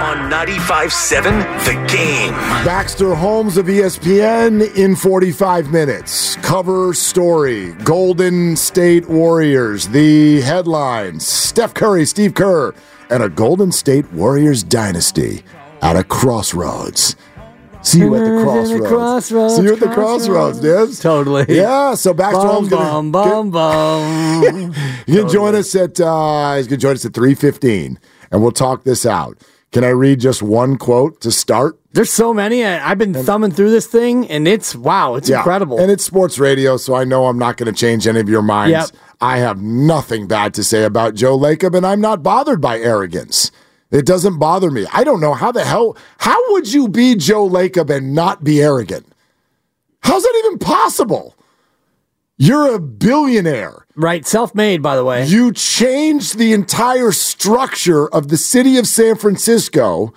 On 95.7 The Game. Baxter Holmes of ESPN in 45 minutes. Cover story Golden State Warriors. The headlines Steph Curry, Steve Kerr, and a Golden State Warriors dynasty at a crossroads. See you at the crossroads. crossroads, See you at the crossroads. crossroads, Dibs. Totally. Yeah, so Baxter Bum, Holmes bum, gonna bum, bum. You can join us at uh, he's gonna join us at 3:15 and we'll talk this out. Can I read just one quote to start? There's so many. I- I've been thumbing through this thing, and it's wow, it's incredible. And it's sports radio, so I know I'm not going to change any of your minds. Yep. I have nothing bad to say about Joe Lacob, and I'm not bothered by arrogance. It doesn't bother me. I don't know how the hell, how would you be Joe Lacob and not be arrogant? How's that even possible? You're a billionaire. Right, self-made, by the way. You changed the entire structure of the city of San Francisco.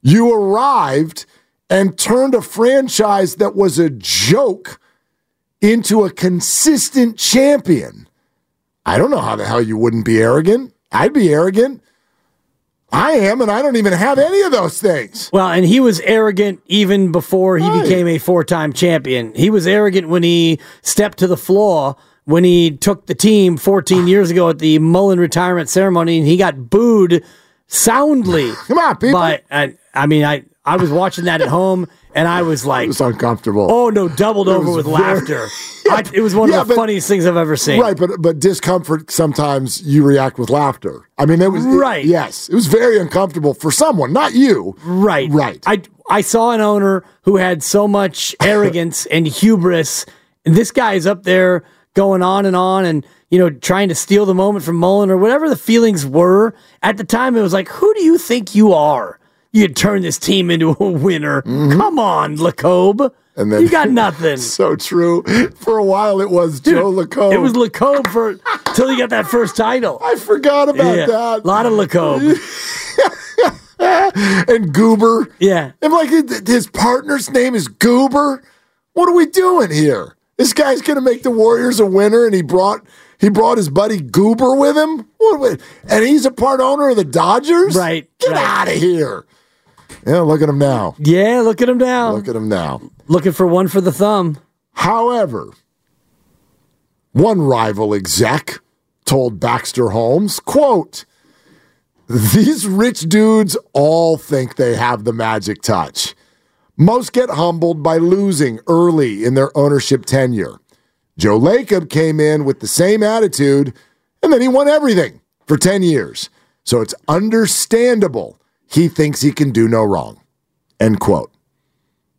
You arrived and turned a franchise that was a joke into a consistent champion. I don't know how the hell you wouldn't be arrogant. I'd be arrogant. I am, and I don't even have any of those things. Well, and he was arrogant even before he Right. became a four-time champion. He was arrogant when he stepped to the floor when he took the team 14 years ago at the Mullin retirement ceremony, and he got booed soundly. Come on, people. But I, I mean, I I was watching that at home, and I was like, It was uncomfortable. oh no, doubled over with very- laughter. I, it was one Yeah, of the but- funniest things I've ever seen. Right, but but discomfort sometimes you react with laughter. I mean, it was it- Right. yes, it was very uncomfortable for someone, not you. Right. Right. I I saw an owner who had so much arrogance and hubris, and this guy is up there going on and on and you know trying to steal the moment from Mullin or whatever the feelings were at the time. It was like, who do you think you are? You turn this team into a winner. Come on, Lacobe. Mm-hmm. And then- you got nothing. So true. For a while, it was Dude, Joe Lacobe. It was Lacobe for till he got that first title. I forgot about Yeah, that. a lot of Lacobe. and Guber. Yeah. And like his partner's name is Guber. What are we doing here? This guy's gonna make the Warriors a winner, and he brought he brought his buddy Guber with him. What, and he's a part owner of the Dodgers. Right, Get right. out of here. Yeah, look at him now. Yeah, look at him now. Look at him now. Looking for one for the thumb. However, one rival exec told Baxter Holmes, quote, these rich dudes all think they have the magic touch. Most get humbled by losing early in their ownership tenure. Joe Lacob came in with the same attitude, and then he won everything for 10 years. So it's understandable he thinks he can do no wrong. End quote.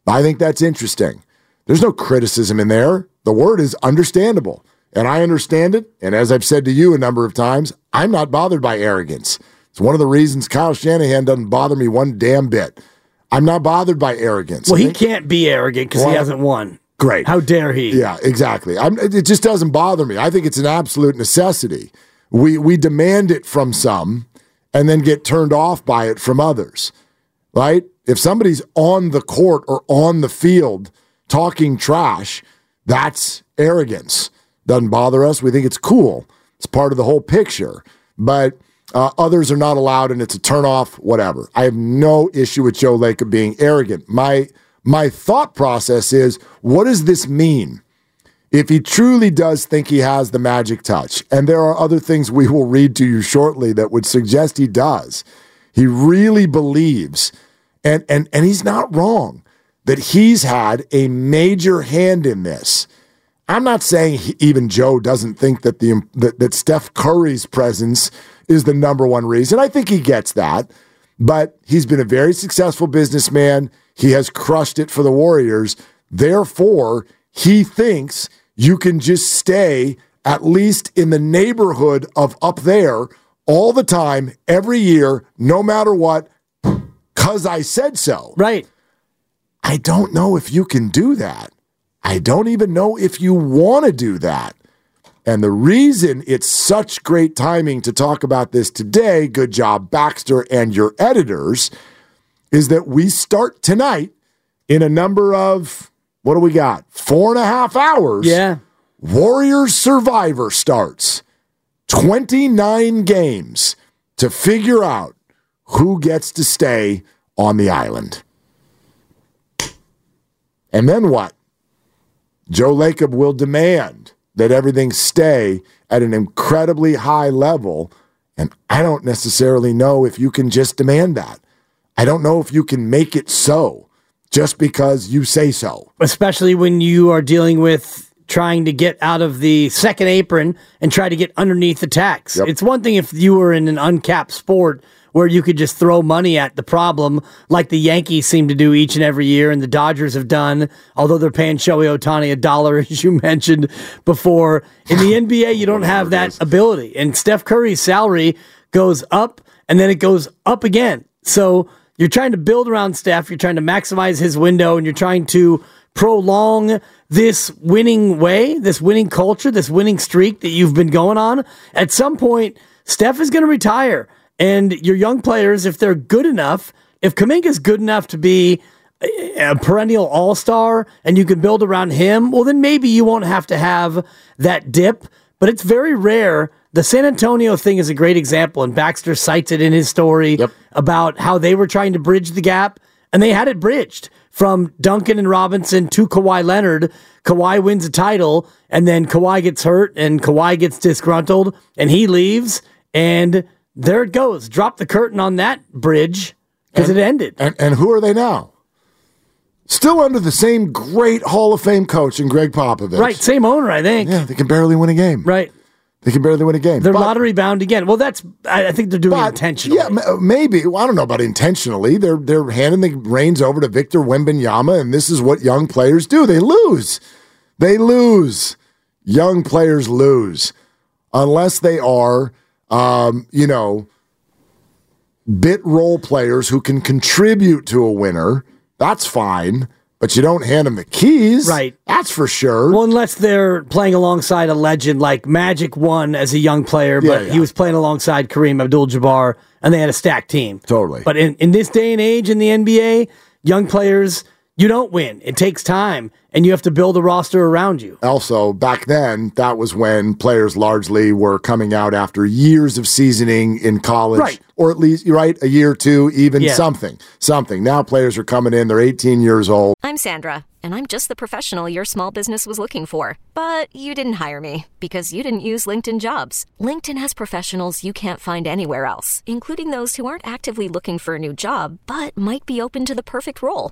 I think that's interesting. There's no criticism in there. The word is understandable. And I understand it. And as I've said to you a number of times, I'm not bothered by arrogance. It's one of the reasons Kyle Shanahan doesn't bother me one damn bit. I'm not bothered by arrogance. Well, he can't be arrogant because he hasn't won. Great. How dare he? Yeah, exactly. I'm, it just doesn't bother me. I think it's an absolute necessity. We we demand it from some, and then get turned off by it from others, right? If somebody's on the court or on the field talking trash, that's arrogance. Doesn't bother us. We think it's cool. It's part of the whole picture. But uh, others are not allowed, and it's a turnoff. Whatever. I have no issue with Joe Lacob being arrogant. My my thought process is, what does this mean? If he truly does think he has the magic touch, and there are other things we will read to you shortly that would suggest he does, he really believes, and and and he's not wrong that he's had a major hand in this. I'm not saying he, even Joe doesn't think that the that, that Steph Curry's presence is the number one reason. I think he gets that, but he's been a very successful businessman. He has crushed it for the Warriors. Therefore, he thinks you can just stay at least in the neighborhood of up there all the time, every year, no matter what, because I said so. Right. I don't know if you can do that. I don't even know if you want to do that. And the reason it's such great timing to talk about this today, good job, Baxter and your editors, is that we start tonight in a number of, what do we got? Four and a half hours. Yeah. Warriors Survivor starts 29 games to figure out who gets to stay on the island. And then what? Joe Lacob will demand that everything stay at an incredibly high level. And I don't necessarily know if you can just demand that. I don't know if you can make it so just because you say so. Especially when you are dealing with trying to get out of the second apron and try to get underneath the tax. Yep. It's one thing if you were in an uncapped sport where you could just throw money at the problem like the Yankees seem to do each and every year and the Dodgers have done, although they're paying Shohei Ohtani a dollar, as you mentioned before. In the NBA, you don't have that ability. And Steph Curry's salary goes up and then it goes up again. So you're trying to build around Steph, you're trying to maximize his window, and you're trying to prolong this winning way, this winning culture, this winning streak that you've been going on. At some point, Steph is going to retire. And your young players, if they're good enough, if Kuminga's good enough to be a perennial all star and you can build around him, well, then maybe you won't have to have that dip. But it's very rare. The San Antonio thing is a great example, and Baxter cites it in his story Yep. about how they were trying to bridge the gap, and they had it bridged from Duncan and Robinson to Kawhi Leonard. Kawhi wins a title, and then Kawhi gets hurt, and Kawhi gets disgruntled, and he leaves, and there it goes. Drop the curtain on that bridge because it ended. And and who are they now? Still under the same great Hall of Fame coach in Gregg Popovich. Right, same owner, I think. Yeah, they can barely win a game. Right. They can barely win a game. They're But- lottery bound again. Well, that's I, I think they're doing it but- intentionally. Yeah, ma- maybe. Well, I don't know about intentionally. They're they're handing the reins over to Victor Wembanyama, and this is what young players do. They lose. They lose. Young players lose unless they are, um, you know, bit role players who can contribute to a winner. That's fine, but you don't hand them the keys. Right. That's for sure. Well, unless they're playing alongside a legend like Magic won as a young player, Yeah, but yeah. he was playing alongside Kareem Abdul-Jabbar, and they had a stacked team. Totally. But in, in this day and age in the NBA, young players, you don't win. It takes time, and you have to build a roster around you. also back then that was when players largely were coming out after years of seasoning in college Right. or at least right a year or two even Yeah. something something now players are coming in they're 18 years old I'm Sandra, and I'm just the professional your small business was looking for. But you didn't hire me because you didn't use LinkedIn jobs. LinkedIn has professionals you can't find anywhere else, including those who aren't actively looking for a new job but might be open to the perfect role,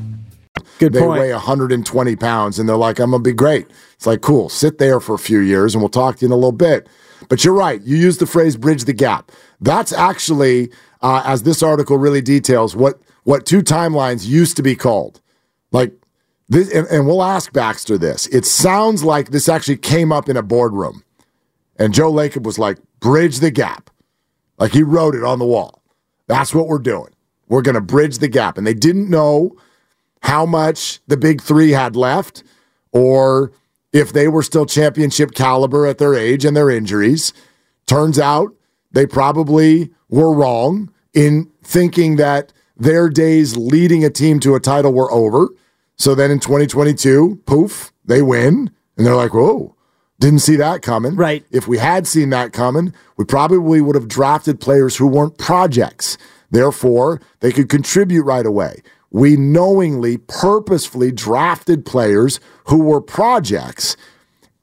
Good they point. weigh 120 pounds and they're like, I'm going to be great. It's like, cool, sit there for a few years and we'll talk to you in a little bit. But you're right. You used the phrase bridge the gap. That's actually, uh, as this article really details, what, what two timelines used to be called. Like, this, and, and we'll ask Baxter this. It sounds like this actually came up in a boardroom. And Joe Lacob was like, bridge the gap. Like he wrote it on the wall. That's what we're doing. We're going to bridge the gap. And they didn't know how much the big three had left or if they were still championship caliber at their age and their injuries. Turns out they probably were wrong in thinking that their days leading a team to a title were over. So then in 2022, poof, they win. And they're like, whoa, didn't see that coming. Right. If we had seen that coming, we probably would have drafted players who weren't projects. Therefore, they could contribute right away. We knowingly, purposefully drafted players who were projects.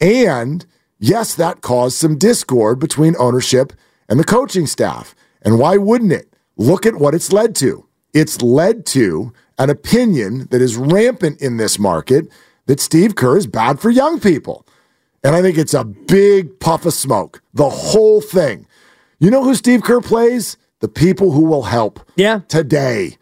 And yes, that caused some discord between ownership and the coaching staff. And why wouldn't it? Look at what it's led to. It's led to an opinion that is rampant in this market that Steve Kerr is bad for young people. And I think it's a big puff of smoke, the whole thing. You know who Steve Kerr plays? The people who will help. Yeah. Today.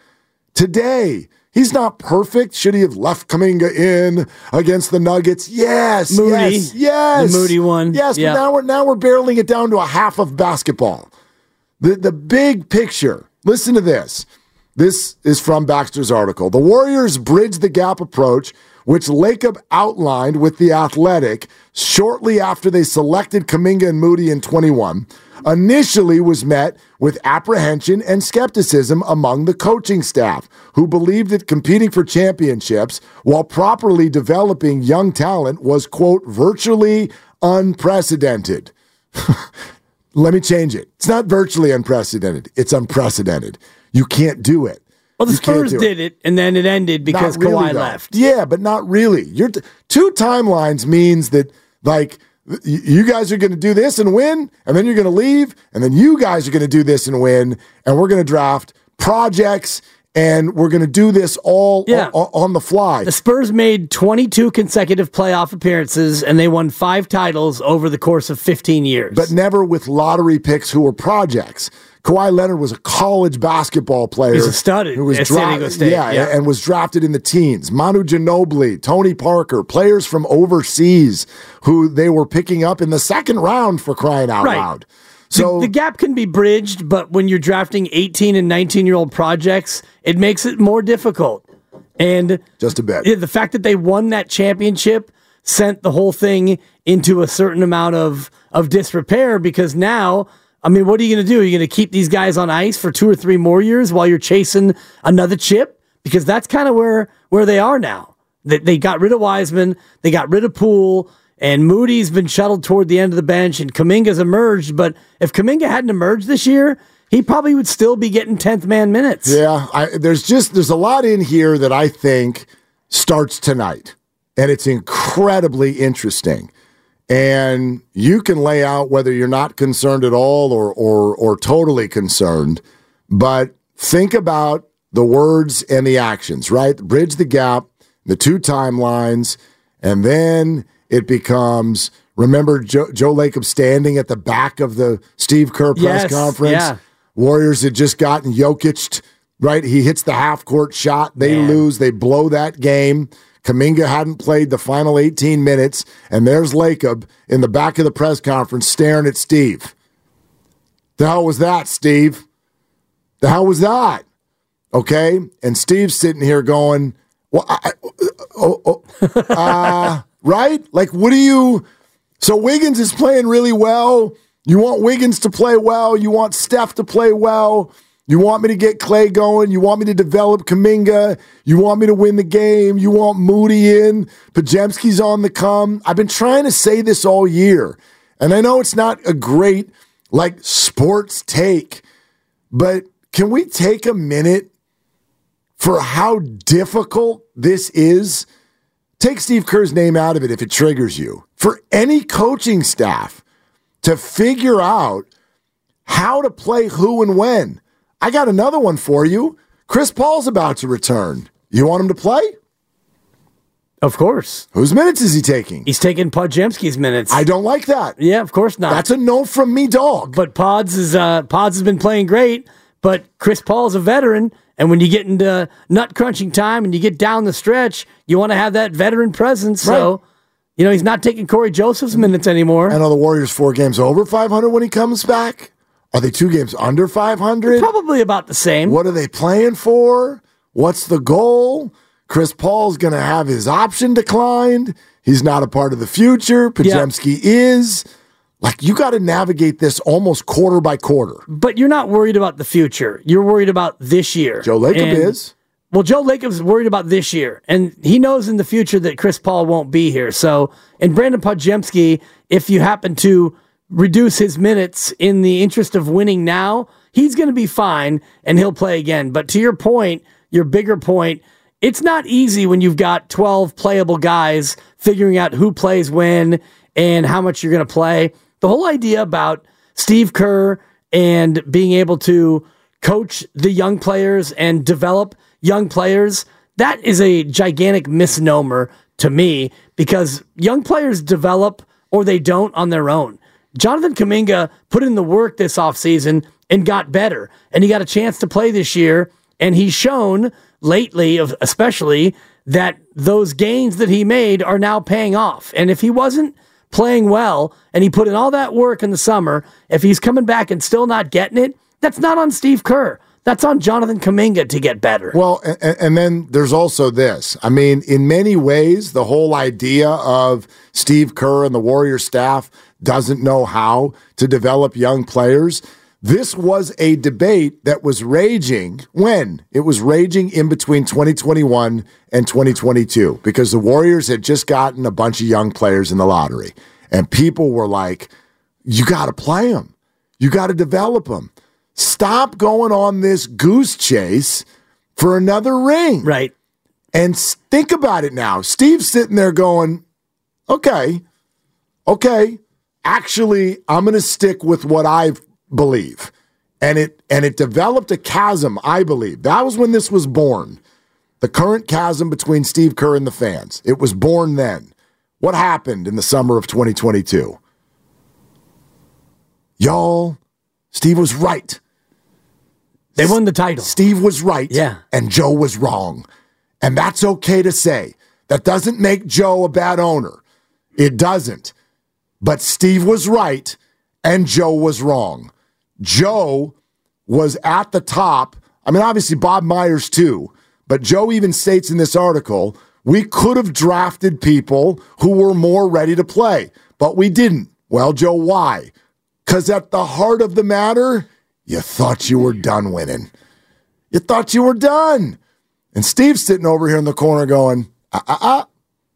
Today. He's not perfect. Should he have left Kuminga in against the Nuggets? Yes. Moody. Yes. Yes. The Moody one. Yes. Yeah. But now we're now we're barreling it down to a half of basketball. The the big picture. Listen to this. This is from Baxter's article. The Warriors bridge the gap approach, which Lacob outlined with the Athletic shortly after they selected Kuminga and Moody in 21, initially was met with apprehension and skepticism among the coaching staff, who believed that competing for championships while properly developing young talent was, quote, virtually unprecedented. Let me change it. It's not virtually unprecedented. It's unprecedented. You can't do it. Well, the You Spurs it. did it, and then it ended because Not really, Kawhi though. left. Yeah, but not really. You're t- two timelines means that like you guys are going to do this and win, and then you're going to leave, and then you guys are going to do this and win, and we're going to draft projects, and we're going to do this all Yeah. o- on the fly. The Spurs made 22 consecutive playoff appearances, and they won five titles over the course of 15 years. but never with lottery picks who were projects. Kawhi Leonard was a college basketball player. He's a stud who was at San Diego State, Yeah, yeah. and was drafted in the teens. Manu Ginobili, Tony Parker, players from overseas who they were picking up in the second round for crying out Right. loud. The- So the, gap can be bridged, but when you're drafting 18 and 19 year old projects, it makes it more difficult. And just a bit. yeah, the fact that they won that championship sent the whole thing into a certain amount of of disrepair because now, I mean, what are you going to do? Are you going to keep these guys on ice for two or three more years while you're chasing another chip? Because that's kind of where where they are now. They, they got rid of Wiseman, they got rid of Poole, and Moody's been shuttled toward the end of the bench, and Kuminga's emerged. But if Kuminga hadn't emerged this year, he probably would still be getting tenth man minutes. Yeah, I, there's just there's a lot in here that I think starts tonight, and it's incredibly interesting. And you can lay out whether you're not concerned at all or or or totally concerned, but think about the words and the actions. Right, bridge the gap, the two timelines, and then it becomes Remember Joe, Joe Lacob standing at the back of the Steve Kerr press Yes, conference? yeah. Warriors had just gotten Jokic, right? He hits the half court shot. They Man. lose. They blow that game. Kuminga hadn't played the final 18 minutes, and there's Lacob in the back of the press conference staring at Steve. The hell was that, Steve? The hell was that? Okay. And Steve's sitting here going, well, I, oh, oh, uh, right? Like, what do you. So Wiggins is playing really well. You want Wiggins to play well. You want Steph to play well. You want me to get Klay going. You want me to develop Kuminga. You want me to win the game. You want Moody in. Podziemski's on the come. I've been trying to say this all year. And I know it's not a great, like, sports take, but can we take a minute for how difficult this is? Take Steve Kerr's name out of it if it triggers you. For any coaching staff to figure out how to play who and when. I got another one for you. Chris Paul's about to return. You want him to play? Of course. Whose minutes is he taking? He's taking Podziemski's minutes. I don't like that. Yeah, of course not. That's a no from me, dog. But Pods is uh, Pods has been playing great, but Chris Paul's a veteran, and when you get into nut crunching time and you get down the stretch, you want to have that veteran presence. So, you know, he's not taking Cory Joseph's minutes anymore. And are the Warriors four games over 500 when he comes back? Are they two games under 500? Probably about the same. What are they playing for? What's the goal? Chris Paul's going to have his option declined. He's not a part of the future. Podziemski is. Like, you got to navigate this almost quarter by quarter. But you're not worried about the future. You're worried about this year. Joe Lacob And- is. Well, Joe Lacob's worried about this year, and he knows in the future that Chris Paul won't be here. So, and Brandon Podziemski, if you happen to reduce his minutes in the interest of winning now, he's going to be fine and he'll play again. But to your point, your bigger point, it's not easy when you've got 12 playable guys figuring out who plays when and how much you're going to play. The whole idea about Steve Kerr and being able to coach the young players and develop young players, that is a gigantic misnomer to me because young players develop or they don't on their own. Jonathan Kuminga put in the work this offseason and got better. And he got a chance to play this year. And he's shown lately, especially, that those gains that he made are now paying off. And if he wasn't playing well and he put in all that work in the summer, if he's coming back and still not getting it, that's not on Steve Kerr. That's on Jonathan Kuminga to get better. Well, and, and then there's also this. I mean, in many ways, the whole idea of Steve Kerr and the Warrior staff doesn't know how to develop young players. This was a debate that was raging when it was raging in between 2021 and 2022 because the Warriors had just gotten a bunch of young players in the lottery. And people were like, you got to play them, you got to develop them. Stop going on this goose chase for another ring. Right. And think about it now. Steve's sitting there going, okay, okay, actually, I'm going to stick with what I believe. And it and it developed a chasm, I believe. That was when this was born. The current chasm between Steve Kerr and the fans. It was born then. What happened in the summer of 2022? Y'all, Steve was right. They won the title. Steve was right. Yeah. And Joe was wrong. And that's okay to say. That doesn't make Joe a bad owner. It doesn't. But Steve was right and Joe was wrong. Joe was at the top. I mean, obviously, Bob Myers too. But Joe even states in this article we could have drafted people who were more ready to play, but we didn't. Well, Joe, why? Because at the heart of the matter, you thought you were done winning. You thought you were done. And Steve's sitting over here in the corner going, uh, uh, uh,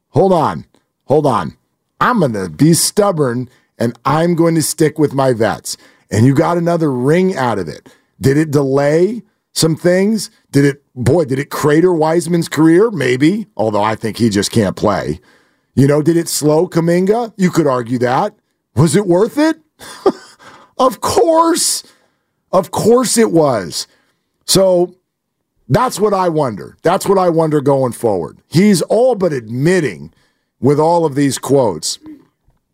hold on, hold on. I'm going to be stubborn and I'm going to stick with my vets. And you got another ring out of it. Did it delay some things? Did it, boy, did it crater Wiseman's career? Maybe, although I think he just can't play. You know, did it slow Kuminga? You could argue that. Was it worth it? of course. Of course it was. So that's what I wonder. That's what I wonder going forward. He's all but admitting with all of these quotes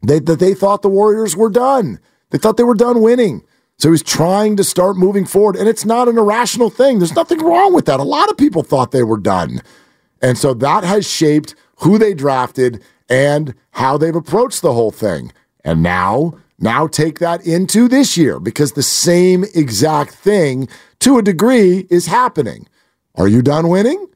They, that they thought the Warriors were done. They thought they were done winning. So he's trying to start moving forward. And it's not an irrational thing. There's nothing wrong with that. A lot of people thought they were done. And so that has shaped who they drafted and how they've approached the whole thing. And now, now take that into this year because the same exact thing to a degree is happening. Are you done winning?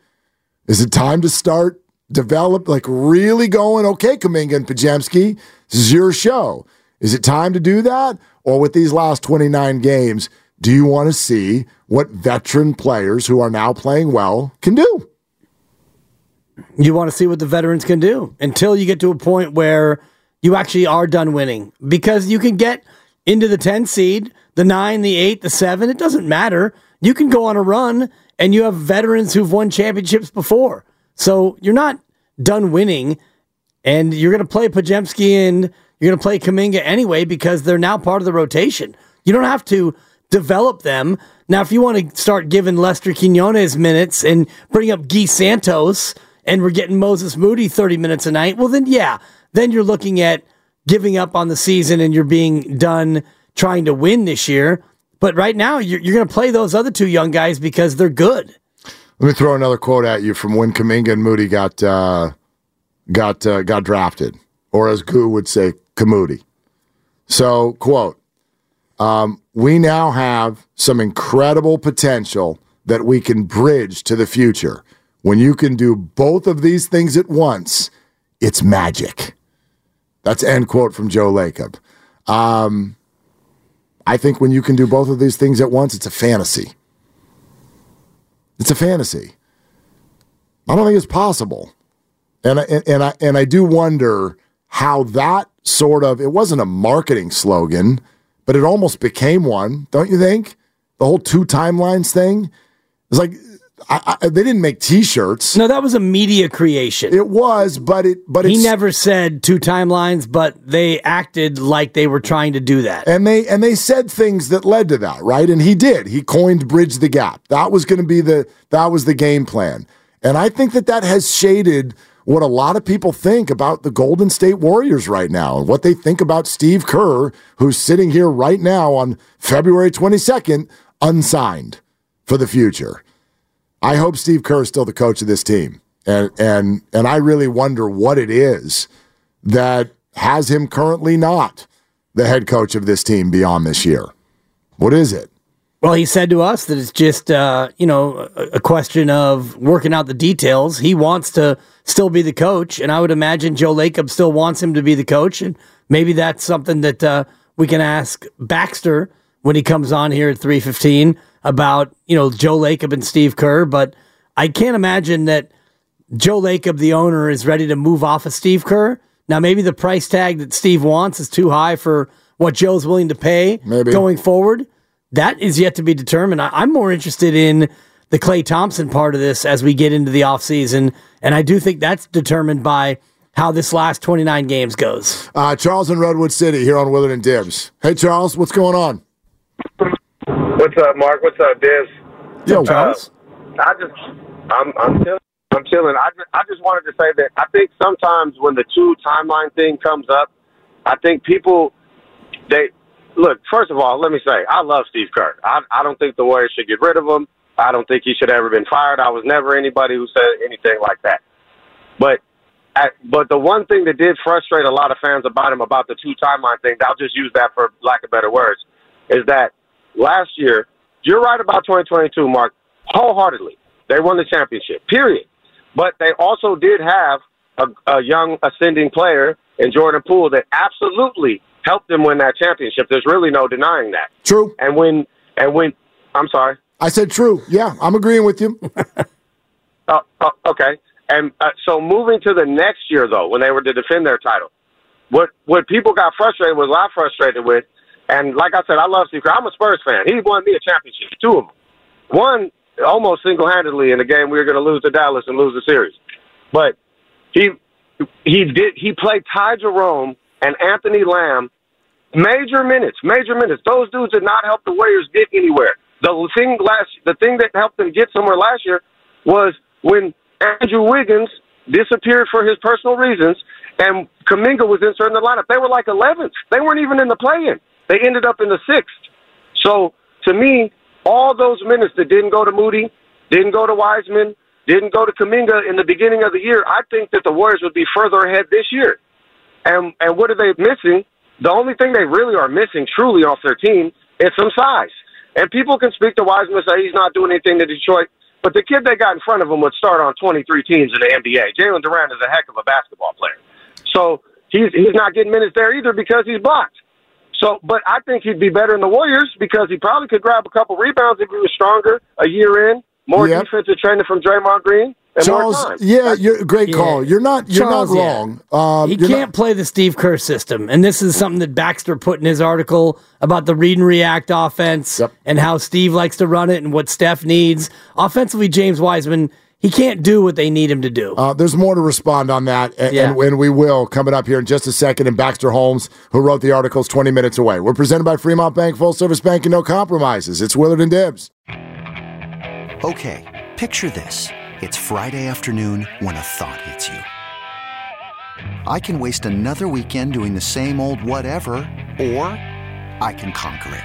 Is it time to start develop like really going, okay, Kuminga and Podziemski, this is your show. Is it time to do that? Or with these last 29 games, do you want to see what veteran players who are now playing well can do? You want to see what the veterans can do until you get to a point where you actually are done winning because you can get into the 10 seed, the 9, the 8, the 7, it doesn't matter. You can go on a run and you have veterans who've won championships before. So you're not done winning and you're going to play Podziemski and you're going to play Kuminga anyway because they're now part of the rotation. You don't have to develop them. Now, if you want to start giving Lester Quinones minutes and bring up Gui Santos and we're getting Moses Moody 30 minutes a night, well, then yeah, then you're looking at giving up on the season and you're being done trying to win this year. But right now, you're, you're going to play those other two young guys because they're good. Let me throw another quote at you from when Kuminga and Moody got uh, got uh, got drafted, or as Goo would say, Kamudi. So, quote: um, We now have some incredible potential that we can bridge to the future. When you can do both of these things at once, it's magic. That's end quote from Joe Lacob. Um, I think when you can do both of these things at once, it's a fantasy. It's a fantasy. I don't think it's possible. And I, and I and I do wonder how that sort of it wasn't a marketing slogan, but it almost became one, don't you think? The whole two timelines thing. It's like I, I, they didn't make T-shirts. No, that was a media creation. It was, but it but he never said two timelines, but they acted like they were trying to do that. And they and they said things that led to that, right? And he did. He coined bridge the gap. That was going to be the that was the game plan. And I think that that has shaded what a lot of people think about the Golden State Warriors right now and what they think about Steve Kerr, who's sitting here right now on February 22nd, unsigned for the future. I hope Steve Kerr is still the coach of this team. And and and I really wonder what it is that has him currently not the head coach of this team beyond this year. What is it? Well, he said to us that it's just uh, you know a question of working out the details. He wants to still be the coach, and I would imagine Joe Lacob still wants him to be the coach, and maybe that's something that uh, we can ask Baxter when he comes on here at three fifteen about you know Joe Lacob and Steve Kerr, but I can't imagine that Joe Lacob, the owner, is ready to move off of Steve Kerr. Now, maybe the price tag that Steve wants is too high for what Joe's willing to pay maybe. going forward. That is yet to be determined. I, am more interested in the Klay Thompson part of this as we get into the offseason. And I do think that's determined by how this last 29 games goes. Uh, Charles in Redwood City here on Willard and Dibs. Hey, Charles, what's going on? What's up, Mark? What's up, Diz? Yo. Uh, I just, I'm, I'm chilling. I'm chilling. I just, I just wanted to say that I think sometimes when the two timeline thing comes up, I think people, they, look. First of all, let me say, I love Steve Kerr. I, I don't think the Warriors should get rid of him. I don't think he should have ever been fired. I was never anybody who said anything like that. But at, but the one thing that did frustrate a lot of fans about him about the two timeline thing, I'll just use that for lack of better words, is that last year, you're right about 2022, Mark, wholeheartedly. They won the championship, period. But they also did have a, a young ascending player in Jordan Poole that absolutely helped them win that championship. There's really no denying that. True. And when and when I'm sorry. I said true. Yeah, I'm agreeing with you. uh, uh, okay. And uh, so moving to the next year, though, when they were to defend their title, what what people got frustrated was I frustrated with and like I said, I love Kerr. I'm a Spurs fan. He won me a championship, two of them. One almost single handedly in a game we were going to lose to Dallas and lose the series. But he he did he played Ty Jerome and Anthony Lamb major minutes, major minutes. Those dudes did not help the Warriors get anywhere. The thing last the thing that helped them get somewhere last year was when Andrew Wiggins disappeared for his personal reasons, and Kuminga was inserted in the lineup. They were like 11th. They weren't even in the play-in. They ended up in the sixth. So to me, all those minutes that didn't go to Moody, didn't go to Wiseman, didn't go to Kuminga in the beginning of the year, I think that the Warriors would be further ahead this year. And and what are they missing? The only thing they really are missing truly off their team is some size. And people can speak to Wiseman and say he's not doing anything to Detroit. But the kid they got in front of him would start on 23 teams in the NBA. Jalen Duren is a heck of a basketball player. So he's he's not getting minutes there either because he's blocked. So, but I think he'd be better in the Warriors because he probably could grab a couple rebounds if he was stronger a year in, more Yep. defensive training from Draymond Green, and Charles, yeah, you're great call. You're not you're Charles, not yeah. wrong. Um, he you're can't not- play the Steve Kerr system. And this is something that Baxter put in his article about the read and react offense and how Steve likes to run it and what Steph needs. Offensively, James Wiseman, he can't do what they need him to do. Uh, there's more to respond on that, and, Yeah. and, and we will coming up here in just a second. And Baxter Holmes, who wrote the articles 20 minutes away. We're presented by Fremont Bank, full service banking, no compromises. It's Willard and Dibs. Okay, picture this. It's Friday afternoon when a thought hits you. I can waste another weekend doing the same old whatever, or I can conquer it.